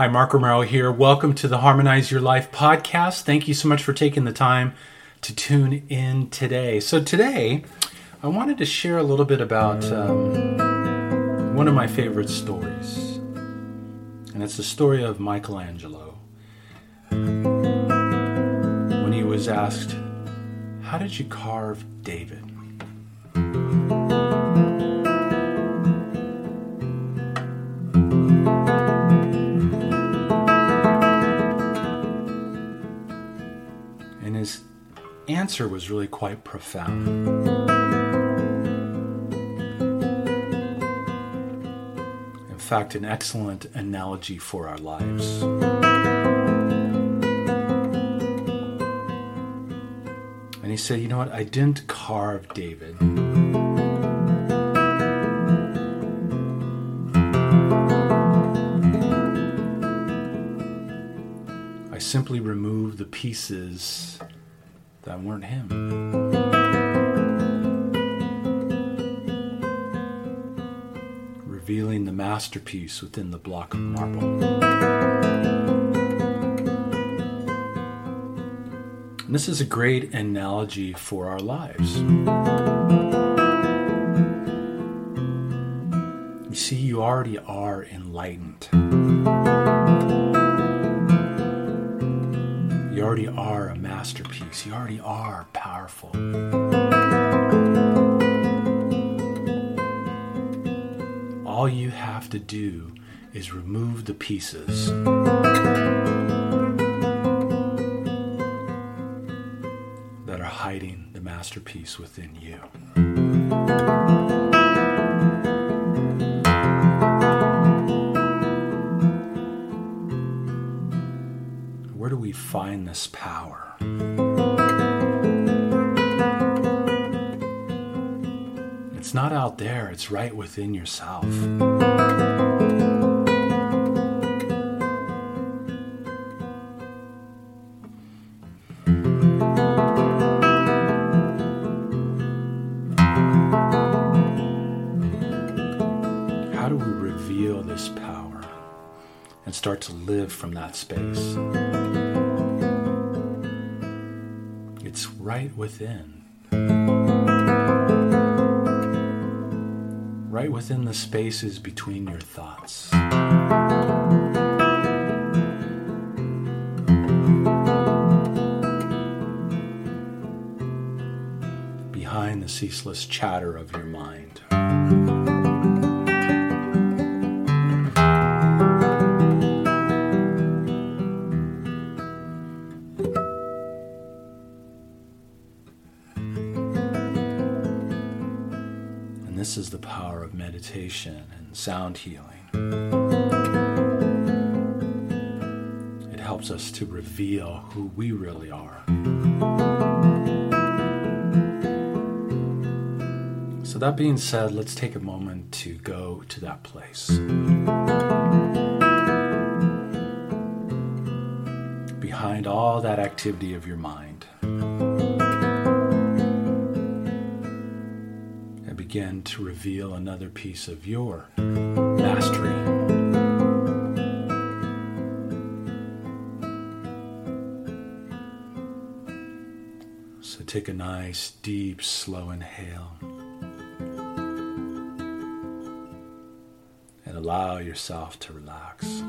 Hi, Mark Romero here. Welcome to the Harmonize Your Life podcast. Thank you so much for taking the time to tune in today. So, today I wanted to share a little bit about um, one of my favorite stories, and it's the story of Michelangelo. When he was asked, How did you carve David? Answer was really quite profound. In fact, an excellent analogy for our lives. And he said, You know what? I didn't carve David. I simply removed the pieces that weren't him. Revealing the masterpiece within the block of marble. And this is a great analogy for our lives. You see, you already are enlightened. You already are a masterpiece. You already are powerful. All you have to do is remove the pieces. That are hiding the masterpiece within you. Find this power? It's not out there, it's right within yourself. How do we reveal this power and start to live from that space? It's right within. Right within the spaces between your thoughts. Behind the ceaseless chatter of your mind. This is the power of meditation and sound healing. It helps us to reveal who we really are. So, that being said, let's take a moment to go to that place. Behind all that activity of your mind. Begin to reveal another piece of your mastery. So take a nice, deep, slow inhale. And allow yourself to relax.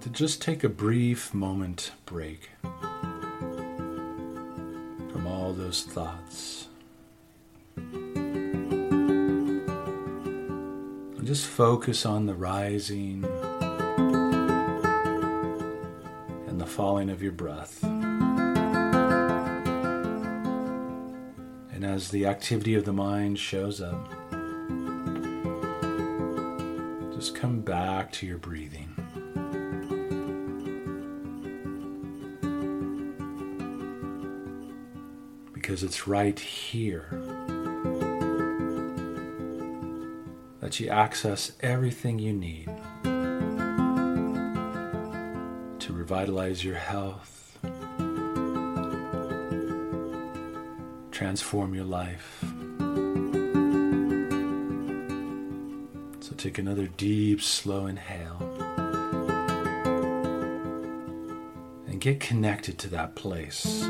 To just take a brief moment break from all those thoughts. Just focus on the rising and the falling of your breath. And as the activity of the mind shows up, just come back to your breathing. because it's right here that you access everything you need to revitalize your health, transform your life. So Take another deep, slow inhale. And get connected to that place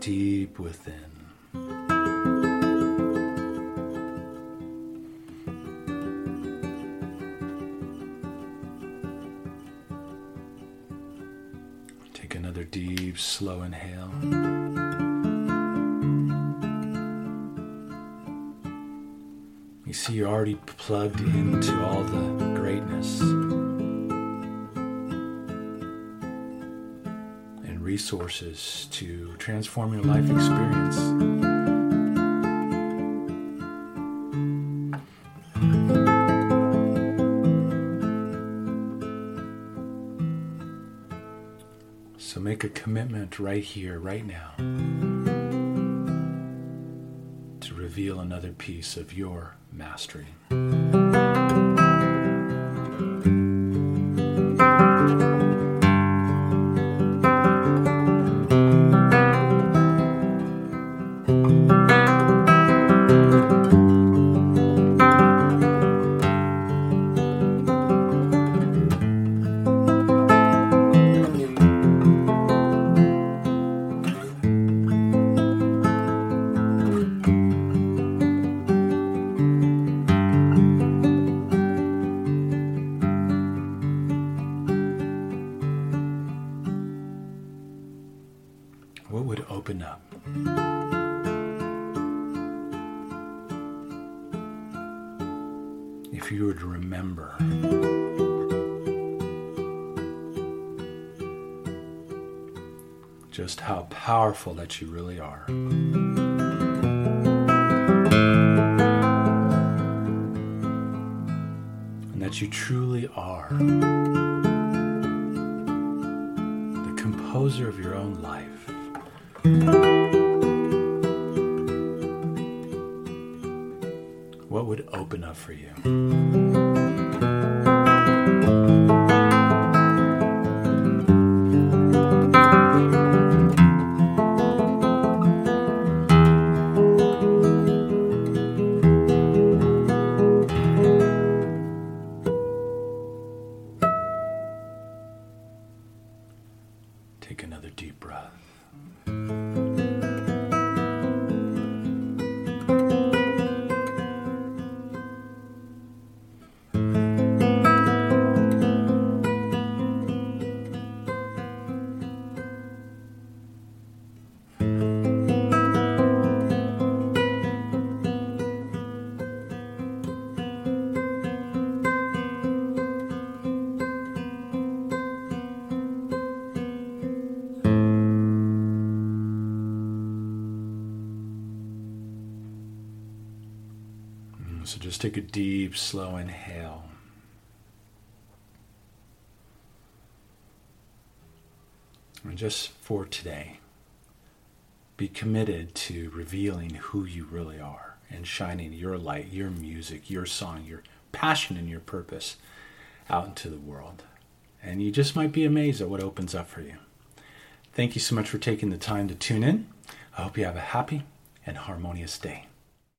deep within. Slow inhale. You see, you're already plugged into all the greatness and resources to transform your life experience. Make a commitment right here, right now, to reveal another piece of your mastery. Open up? If you were to remember just how powerful that you really are. And that you truly are the composer of your own life. What would open up for you? Take another deep breath. Mm, Mm, so just take a deep, slow inhale. And just for today, be committed to revealing who you really are and shining your light, your music, your song, your passion, and your purpose out into the world. And you just might be amazed at what opens up for you. Thank you so much for taking the time to tune in. I hope you have a happy and harmonious day.